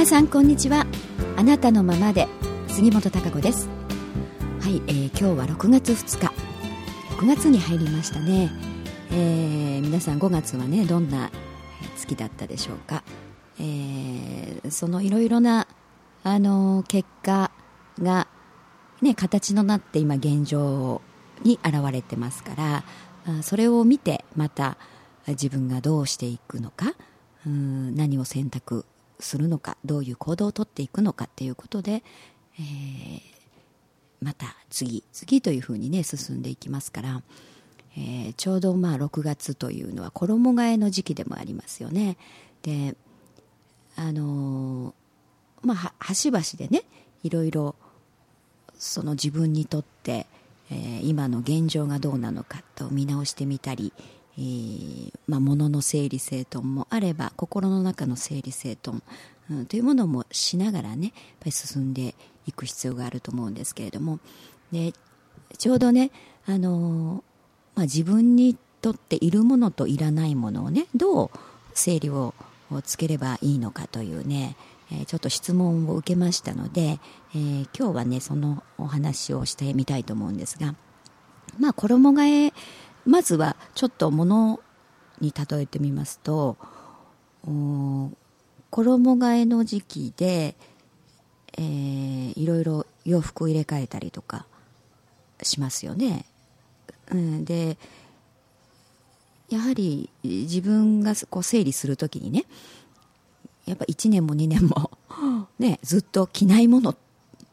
皆さんこんにちは。あなたのままで杉本孝子です。はい、えー、今日は6月2日。6月に入りましたね、えー、皆さん5月はねどんな月だったでしょうか、えー、そのいろいろなあの結果がね形のなって今現状に現れてますからそれを見てまた自分がどうしていくのかうん何を選択するのかどういう行動をとっていくのかっていうことで、えー、また次次というふうにね進んでいきますから、えー、ちょうどまあ6月というのは衣替えの時期でもありますよね。であのー、まあ端々でねいろいろその自分にとって、えー、今の現状がどうなのかと見直してみたり、えー、まあ、物の整理整頓もあれば心の中の整理整頓、うん、というものもしながらねやっぱり進んでいく必要があると思うんですけれども。でちょうどね、あの、まあ、自分にとっているものといらないものをねどう整理をつければいいのかというね、えちょっと質問を受けましたので、えー、今日はねそのお話をしてみたいと思うんですがまあ衣替えまずはちょっと物に例えてみますと衣替えの時期で、えー、いろいろ洋服を入れ替えたりとかしますよね。うん、でやはり自分がこう整理する時にねやっぱ1年も2年も ね、ずっと着ないものって、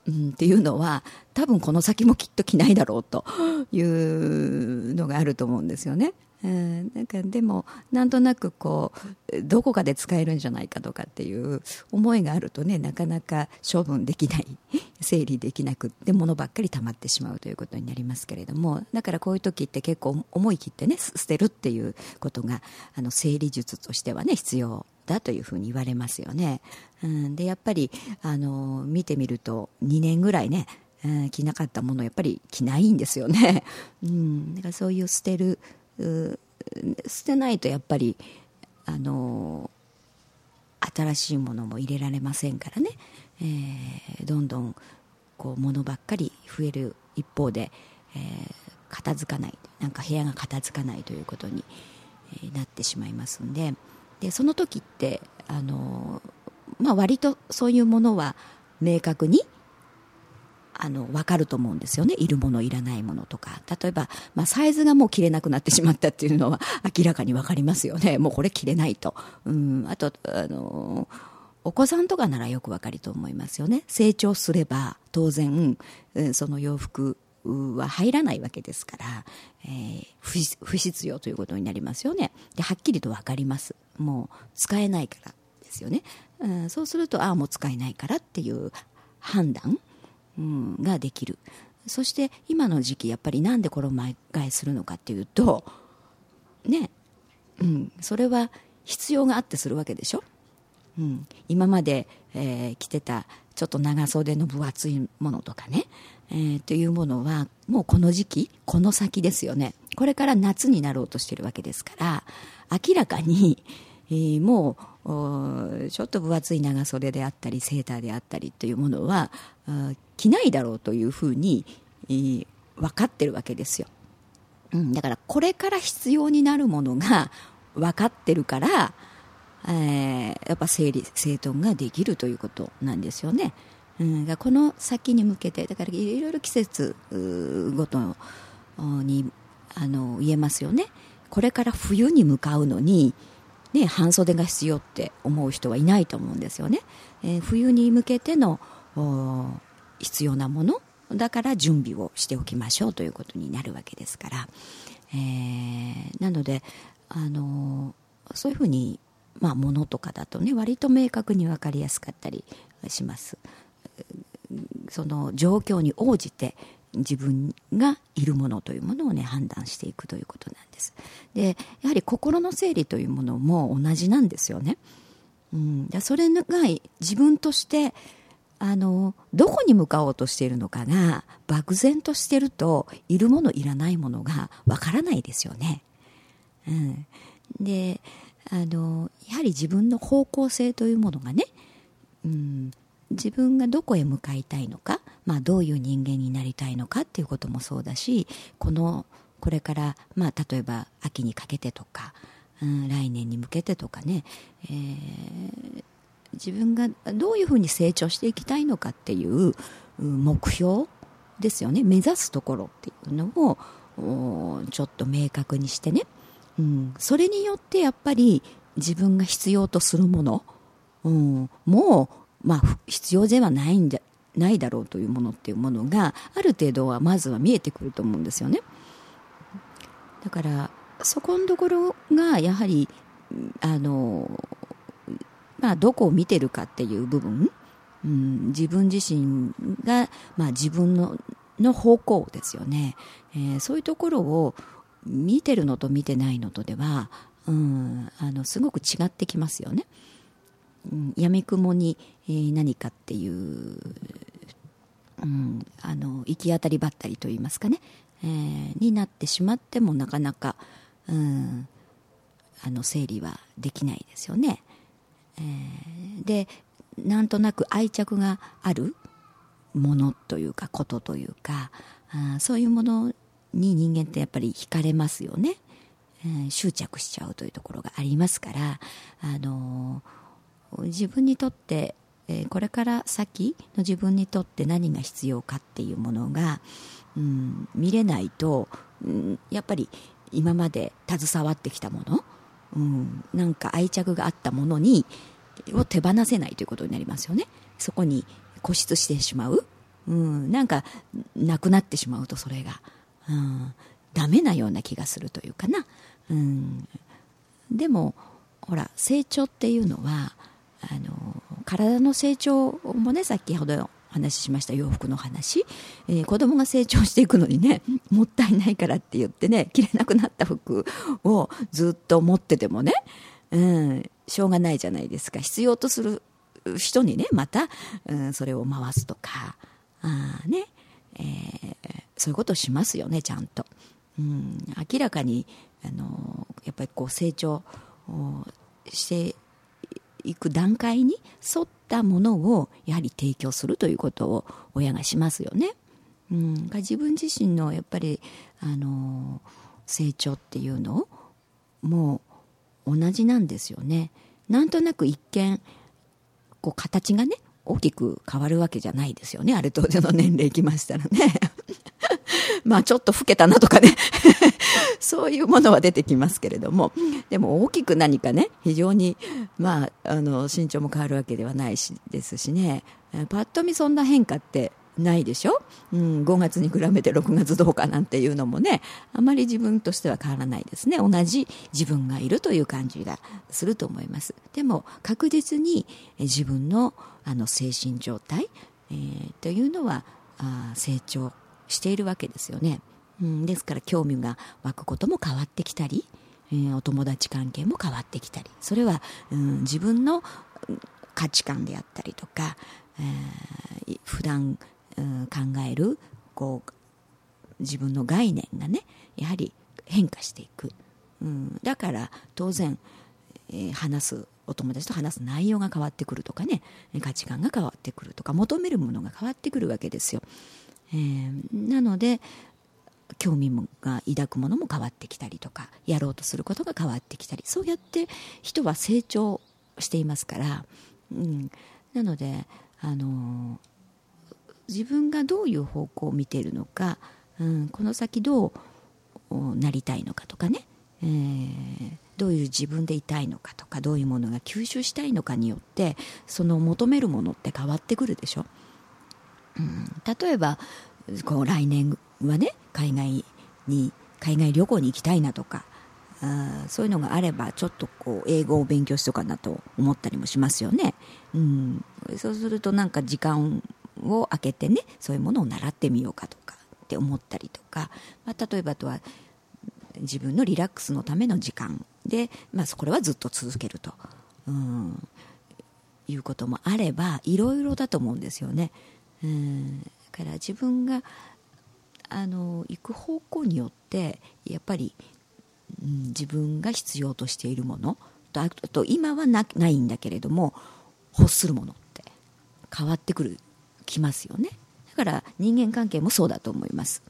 うん、っていうのは多分この先もきっと着ないだろうというのがあると思うんですよね。うん、なんかでもなんとなくこうどこかで使えるんじゃないかとかっていう思いがあるとねなかなか処分できない整理できなくって物ばっかり溜まってしまうということになりますけれどもだからこういう時って結構思い切ってね捨てるっていうことがあの整理術としてはね必要だというふうに言われますよね。うん、でやっぱりあの見てみると2年ぐらいねうん着なかったものやっぱり着ないんですよね。うん、だからそういう捨てる捨てないとやっぱりあの新しいものも入れられませんからね、えー、どんどんこう物ばっかり増える一方で、えー、片付かないなんか部屋が片付かないということに、えなってしまいますんででその時ってあの、まあ、割とそういうものは明確にあの分かると思うんですよね。いるものいらないものとか。例えば、まあ、サイズがもう着れなくなってしまったっていうのは明らかに分かりますよね。もうこれ着れないと、うん、あとあのお子さんとかならよく分かると思いますよね。成長すれば当然、うん、その洋服は入らないわけですから、えー、不必要ということになりますよね。ではっきりと分かります。もう使えないからですよね、うん、そうするとああもう使えないからっていう判断うん、ができる。そして今の時期やっぱりなんで衣替えするのかっていうとね、うん、それは必要があってするわけでしょ、うん、今まで、えー、着てたちょっと長袖の分厚いものとかね、えー、というものはもうこの時期この先ですよね。これから夏になろうとしているわけですから明らかに、えー、もうちょっと分厚い長袖であったりセーターであったりというものは着ないだろうというふうに、えー、分かってるわけですよ、うん、だからこれから必要になるものが分かってるから、えー、やっぱ整理整頓ができるということなんですよね、うん、この先に向けてだからいろいろ季節ごとにあの言えますよねこれから冬に向かうのにね、半袖が必要って思う人はいないと思うんですよね。えー、冬に向けての必要なものだから準備をしておきましょうということになるわけですから、えー、なので、あの、そういうふうに、まあ、ものとかだとね割と明確に分かりやすかったりします。その状況に応じて自分がいるものというものをね判断していくということなんです。でやはり心の整理というものも同じなんですよね、うん、それが自分としてあのどこに向かおうとしているのかが漠然としてるといるものいらないものがわからないですよね、うん、であのやはり自分の方向性というものがね、うん。自分がどこへ向かいたいのか、まあ、どういう人間になりたいのかっていうこともそうだしこのこれから、まあ、例えば秋にかけてとか、うん、来年に向けてとかね、えー、自分がどういうふうに成長していきたいのかっていう目標ですよね。目指すところっていうのをちょっと明確にしてね、うん、それによってやっぱり自分が必要とするもの、うん、もうまあ、必要ではないんじゃないだろうというものっていうものがある程度はまずは見えてくると思うんですよね。だからそこのところがやはりあの、まあ、どこを見てるかっていう部分、うん、自分自身が、まあ、自分のの方向ですよね、えー、そういうところを見てるのと見てないのとでは、うん、あのすごく違ってきますよね。やみくもに、えー、何かっていう、うん、あの行き当たりばったりといいますかね、えー、になってしまってもなかなか、うん、あの整理はできないですよね。えー、でなんとなく愛着があるものというかことというかあそういうものに人間ってやっぱり惹かれますよね、えー、執着しちゃうというところがありますからあのー自分にとって、えー、これから先の自分にとって何が必要かっていうものが、うん、見れないと、うん、やっぱり今まで携わってきたもの、うん、なんか愛着があったものにを手放せないということになりますよね。そこに固執してしまう、うん、なんかなくなってしまうとそれが、うん、ダメなような気がするというかな、うん、でもほら成長っていうのはあの体の成長もね先ほどお話ししました洋服の話、えー、子供が成長していくのにね もったいないからって言ってね着れなくなった服をずっと持っててもね、うん、しょうがないじゃないですか。必要とする人にねまた、うん、それを回すとかあね、えー、そういうことをしますよねちゃんと、うん、明らかにあのやっぱりこう成長していく段階に沿ったものをやはり提供するということを親がしますよね。うん、自分自身のやっぱりあの成長っていうのも同じなんですよね。なんとなく一見こう形がね大きく変わるわけじゃないですよねある程度の年齢きましたらねまあちょっと老けたなとかね。そういうものは出てきますけれども。でも大きく何かね非常にまああの身長も変わるわけではないしですしね。パッと見そんな変化ってないでしょ、うん、5月に比べて6月どうかなんていうのもねあまり自分としては変わらないですね。同じ自分がいるという感じがすると思います。でも確実に自分のあの精神状態、えー、というのはあ成長しているわけですよね、うん、ですから興味が湧くことも変わってきたり、えー、お友達関係も変わってきたりそれは、うん、自分の価値観であったりとか、えー、普段、うん、考えるこう自分の概念がねやはり変化していく、うん、だから当然、えー、話すお友達と話す内容が変わってくるとかね価値観が変わってくるとか求めるものが変わってくるわけですよ。えー、なので興味が抱くものも変わってきたりとかやろうとすることが変わってきたりそうやって人は成長していますから、うん、なので、あの自分がどういう方向を見ているのか、うん、この先どうなりたいのかとかね、えー、どういう自分でいたいのかとかどういうものが吸収したいのかによってその求めるものって変わってくるでしょ。例えばこう来年はね海外に海外旅行に行きたいなとかあそういうのがあればちょっとこう英語を勉強しとかなと思ったりもしますよね、うん、そうするとなんか時間を空けてねそういうものを習ってみようかとかって思ったりとか、まあ、例えばとは自分のリラックスのための時間で、まあ、これはずっと続けると、うん、いうこともあればいろいろだと思うんですよね。うん。だから自分があの行く方向によってやっぱり、うん、自分が必要としているものとあと今はなないんだけれども欲するものって変わってくるきますよね。だから人間関係もそうだと思います。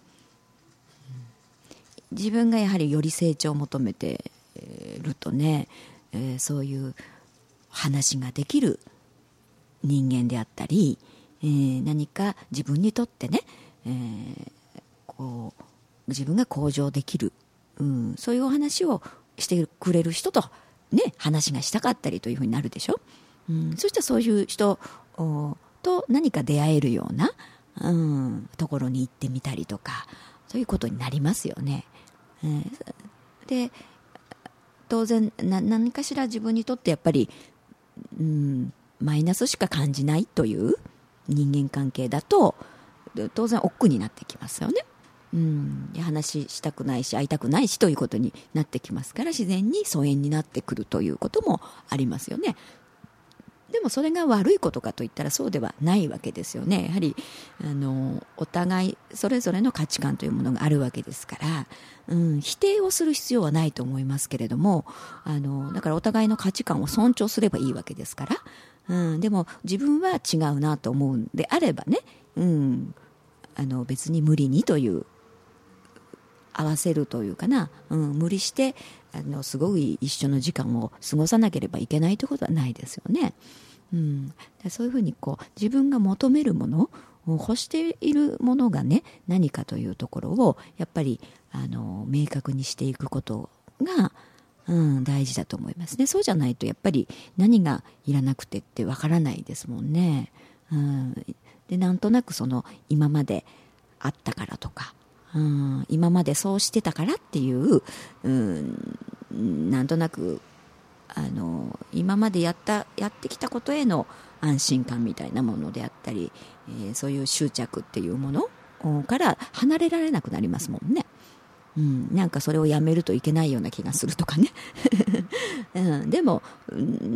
自分がやはりより成長を求めてるとね、えー、そういう話ができる人間であったり、えー、何か自分にとってね、えー、こう自分が向上できる、うん、そういうお話をしてくれる人と、ね、話がしたかったりというふうになるでしょ、うん、そしたらそういう人と何か出会えるような、うん、ところに行ってみたりとかそういうことになりますよね。えー、で当然な何かしら自分にとってやっぱり、うん、マイナスしか感じないという人間関係だと当然億劫になってきますよね。うん、話したくないし会いたくないしということになってきますから自然に疎遠になってくるということもありますよね。でもそれが悪いことかといったらそうではないわけですよね。やはりあのお互いそれぞれの価値観というものがあるわけですから、うん、否定をする必要はないと思いますけれどもあのだからお互いの価値観を尊重すればいいわけですから、うん、でも自分は違うなと思うんであればね、うん、あの別に無理にという合わせるというかな、うん、無理してあのすごい一緒の時間を過ごさなければいけないということはないですよね。うん、そういうふうにこう自分が求めるもの欲しているものがね何かというところをやっぱりあの明確にしていくことが、うん、大事だと思いますね。そうじゃないとやっぱり何がいらなくてってわからないですもんね、うん、でなんとなくその今まであったからとかうん、今までそうしてたからっていう、うん、なんとなくあの今までやったやってきたことへの安心感みたいなものであったり、えー、そういう執着っていうものから離れられなくなりますもんね。うん、なんかそれをやめるといけないような気がするとかね、うん、でも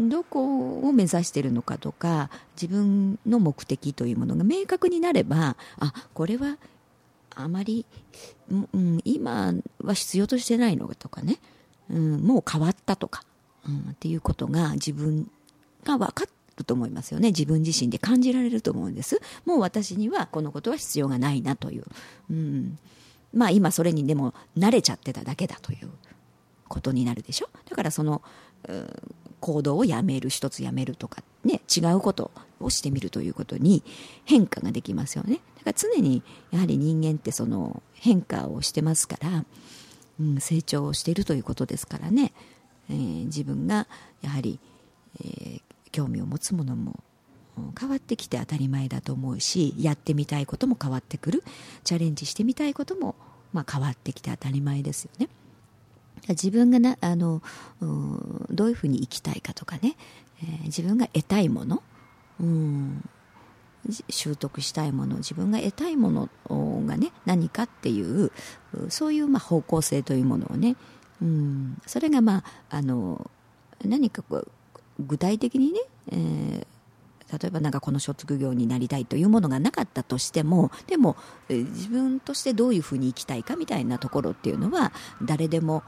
どこを目指しているのかとか自分の目的というものが明確になればあこれはあまり、うん、今は必要としてないのとかね、うん、もう変わったとか、うん、っていうことが自分が分かると思いますよね。自分自身で感じられると思うんです。もう私にはこのことは必要がないなという、うん、まあ今それにでも慣れちゃってただけだということになるでしょ？だからその、行動をやめる一つやめるとかね違うことをしてみるということに変化ができますよね。だから常にやはり人間ってその変化をしてますから、うん、成長をしているということですからね、えー、自分がやはり、えー、興味を持つものも変わってきて当たり前だと思うしやってみたいことも変わってくる。チャレンジしてみたいことも、まあ、変わってきて当たり前ですよね。自分がなあのどういうふうに生きたいかとかね、えー、自分が得たいもの、うん、習得したいもの。自分が得たいものがね何かっていうそういうまあ方向性というものをね、うん、それがまああの何かこう具体的にね、えー例えばなんかこの職業になりたいというものがなかったとしてもでも自分としてどういうふうに生きたいかみたいなところっていうのは誰でも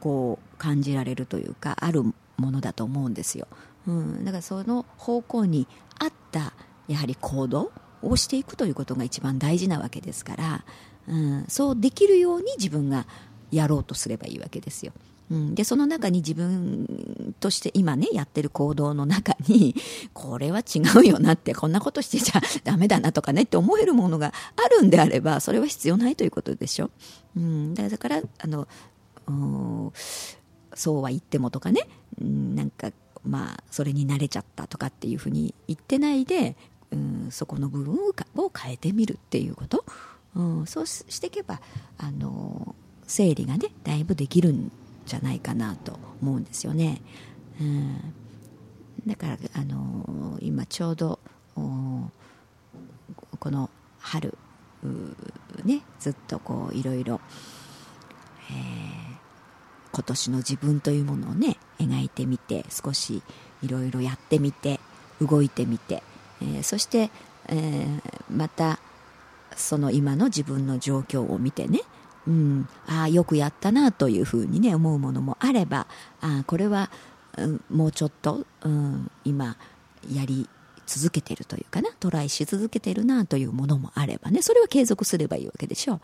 こう感じられるというかあるものだと思うんですよ、うん、だからその方向に合ったやはり行動をしていくということが一番大事なわけですから、うん、そうできるように自分がやろうとすればいいわけですよ。うん、でその中に自分として今ねやってる行動の中に これは違うよなってこんなことしてちゃダメだなとかねって思えるものがあるんであればそれは必要ないということでしょ。うん、だからあのそうは言ってもとかねなんかまあそれに慣れちゃったとかっていうふうに言ってないで、うん、そこの部分を変えてみるっていうこと、うん、そうしていけばあの整理がねだいぶできるんじゃないかなと思うんですよね。うん、だからあの今ちょうどこの春ねずっとこういろいろ、えー今年の自分というものをね描いてみて少しいろいろやってみて動いてみて、えー、そして、えー、またその今の自分の状況を見てね、うん、ああよくやったなというふうにね思うものもあればあこれは、うん、もうちょっと、うん、今やり続けてるというかなトライし続けてるなというものもあればねそれは継続すればいいわけでしょう。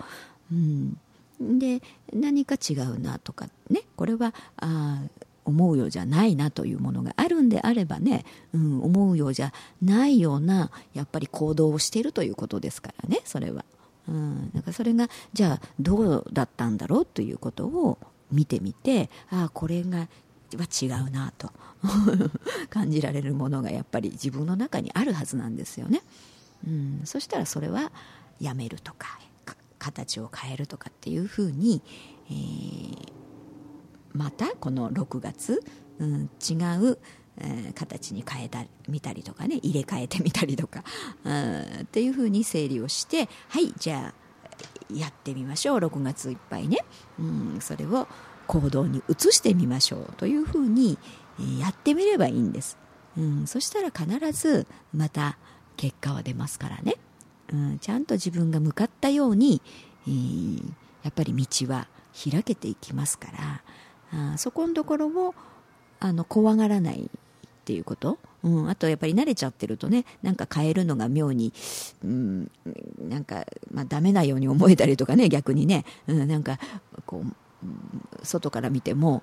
うんで何か違うなとかねこれはあ思うようじゃないなというものがあるんであればね、うん、思うようじゃないようなやっぱり行動をしているということですからねそれは。うん、なんかそれがじゃあどうだったんだろうということを見てみてああこれがは違うなと。感じられるものがやっぱり自分の中にあるはずなんですよね。うん、そしたらそれはやめるとか形を変えるとかっていうふうに、えー、またこの6月、うん、違う、えー、形に変えたみたりとかね入れ替えてみたりとか、うん、っていうふうに整理をしてはいじゃあやってみましょう。6月いっぱいね、うん、それを行動に移してみましょうというふうにやってみればいいんです、うん、そしたら必ずまた結果は出ますからね、うん、ちゃんと自分が向かったように、えー、やっぱり道は開けていきますからあそこのところをあの怖がらないっていうこと、うん、あとやっぱり慣れちゃってるとねなんか変えるのが妙に、うん、なんか、まあ、ダメなように思えたりとかね逆にね、うん、なんかこう外から見ても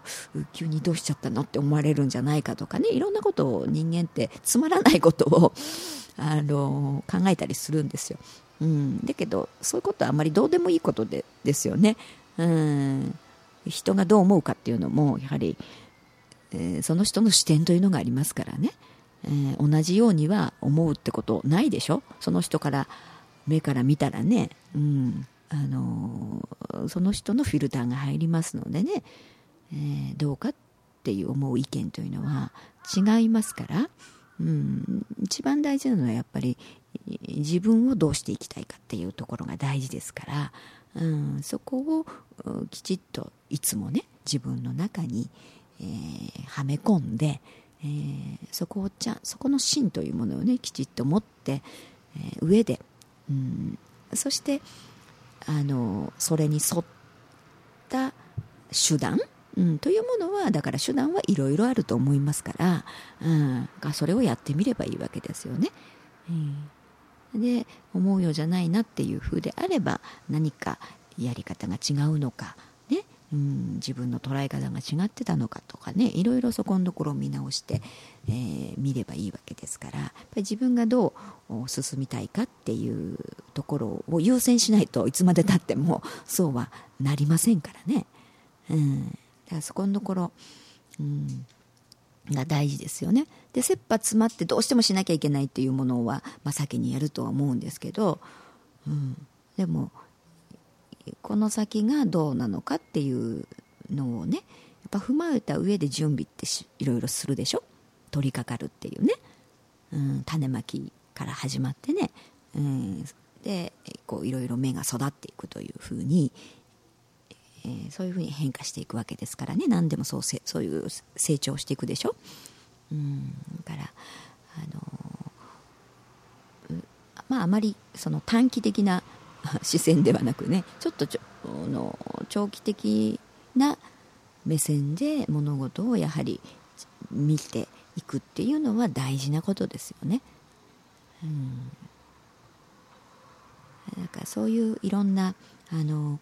急にどうしちゃったのって思われるんじゃないかとかね。いろんなことを人間ってつまらないことを あの考えたりするんですよ、うん、だけどそういうことはあまりどうでもいいことでですよね、うん、人がどう思うかっていうのもやはり、えー、その人の視点というのがありますからね、えー、同じようには思うってことないでしょ？その人から目から見たらね、うん、あのその人のフィルターが入りますのでね、えー、どうかっていう思う意見というのは違いますから、うん、一番大事なのはやっぱり自分をどうしていきたいかっていうところが大事ですから、うん、そこをきちっといつもね自分の中に、えー、はめ込んで、えー、そこをちゃそこの芯というものをねきちっと持って、えー、上で、うん、そしてあのそれに沿った手段、うん、というものはだから手段はいろいろあると思いますから、うん、それをやってみればいいわけですよね。うん、で思うようじゃないなっていうふうであれば何かやり方が違うのか、うん、自分の捉え方が違ってたのかとかねいろいろそこのところを見直して、えー、見ればいいわけですからやっぱり自分がどう進みたいかっていうところを優先しないといつまでたってもそうはなりませんからね、うん、だからそこのところ、うん、が大事ですよね。で切羽詰まってどうしてもしなきゃいけないっていうものは、まあ、先にやるとは思うんですけど、うん、でもこの先がどうなのかっていうのをねやっぱ踏まえた上で準備っていろいろするでしょ？取り掛かるっていうね、うん、種まきから始まってね、うん、でこういろいろ芽が育っていくというふうに、えー、そういうふうに変化していくわけですからね。何でもそうせそういう成長していくでしょ、うん、だからあのまああまりその短期的な 視線ではなくねちょっとちょの長期的な目線で物事をやはり見ていくっていうのは大事なことですよね。うんなんかそういういろんなあの、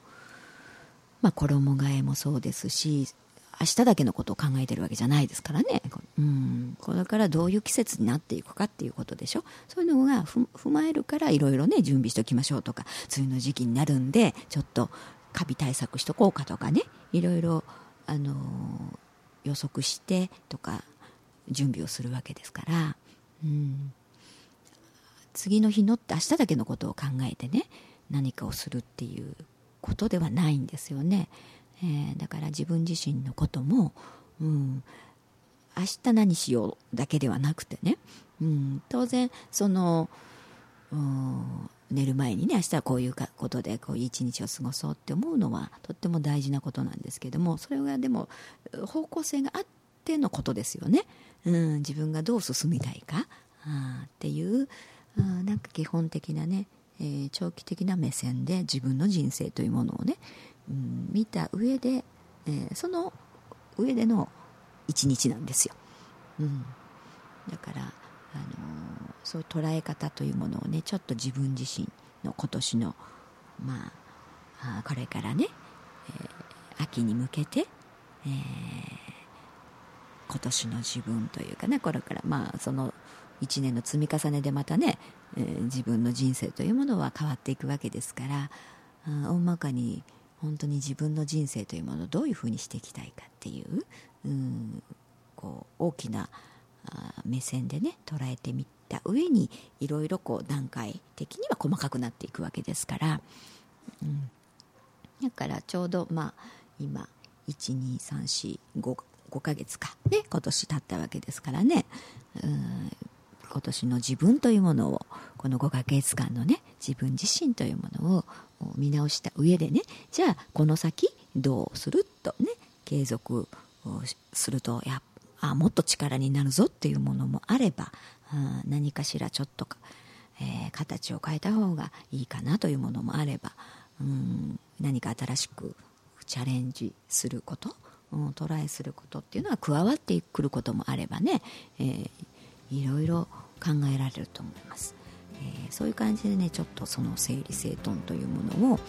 まあ、衣替えもそうですし明日だけのことを考えてるわけじゃないですからね、うん、これからどういう季節になっていくかっていうことでしょ。そういうのが踏まえるからいろいろね準備しておきましょうとか梅雨の時期になるんでちょっとカビ対策しとこうかとかね。いろいろあの予測してとか準備をするわけですから、うん、次の日のって明日だけのことを考えてね何かをするっていうことではないんですよね、えー、だから自分自身のことも、うん、明日何しようだけではなくてね、うん、当然その、うん、寝る前にね明日はこういうことでこうい一日を過ごそうって思うのはとっても大事なことなんですけどもそれがでも方向性があってのことですよね、うん、自分がどう進みたいかあっていうあなんか基本的なね、えー、長期的な目線で自分の人生というものをね、うん、見た上で、えー、その上での一日なんですよ、うん、だから、あのー、そういう捉え方というものをねちょっと自分自身の今年のまあこれからね、えー、秋に向けて、えー、今年の自分というかねこれからまあその1年の積み重ねでまたね、えー、自分の人生というものは変わっていくわけですから大まかに本当に自分の人生というものをどういうふうにしていきたいかっていううこう大きな目線でね捉えてみた上にいろいろこう段階的には細かくなっていくわけですから、うん、だからちょうどまあ今12345 5ヶ月かね今年経ったわけですからね。うん。今年の自分というものをこの5ヶ月間のね自分自身というものを見直した上でねじゃあこの先どうするとね継続するとやあもっと力になるぞっていうものもあればあ何かしらちょっとか、えー、形を変えた方がいいかなというものもあればうん何か新しくチャレンジすること、うん、トライすることっていうのは加わってくることもあればね、えー、いろいろ考えられると思います、えー、そういう感じでねちょっとその整理整頓というものを、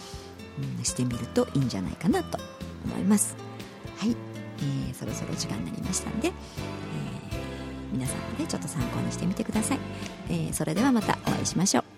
うん、してみるといいんじゃないかなと思います。はい、えー、そろそろ時間になりましたんで、えー、皆さんもねちょっと参考にしてみてください、えそれではまたお会いしましょう。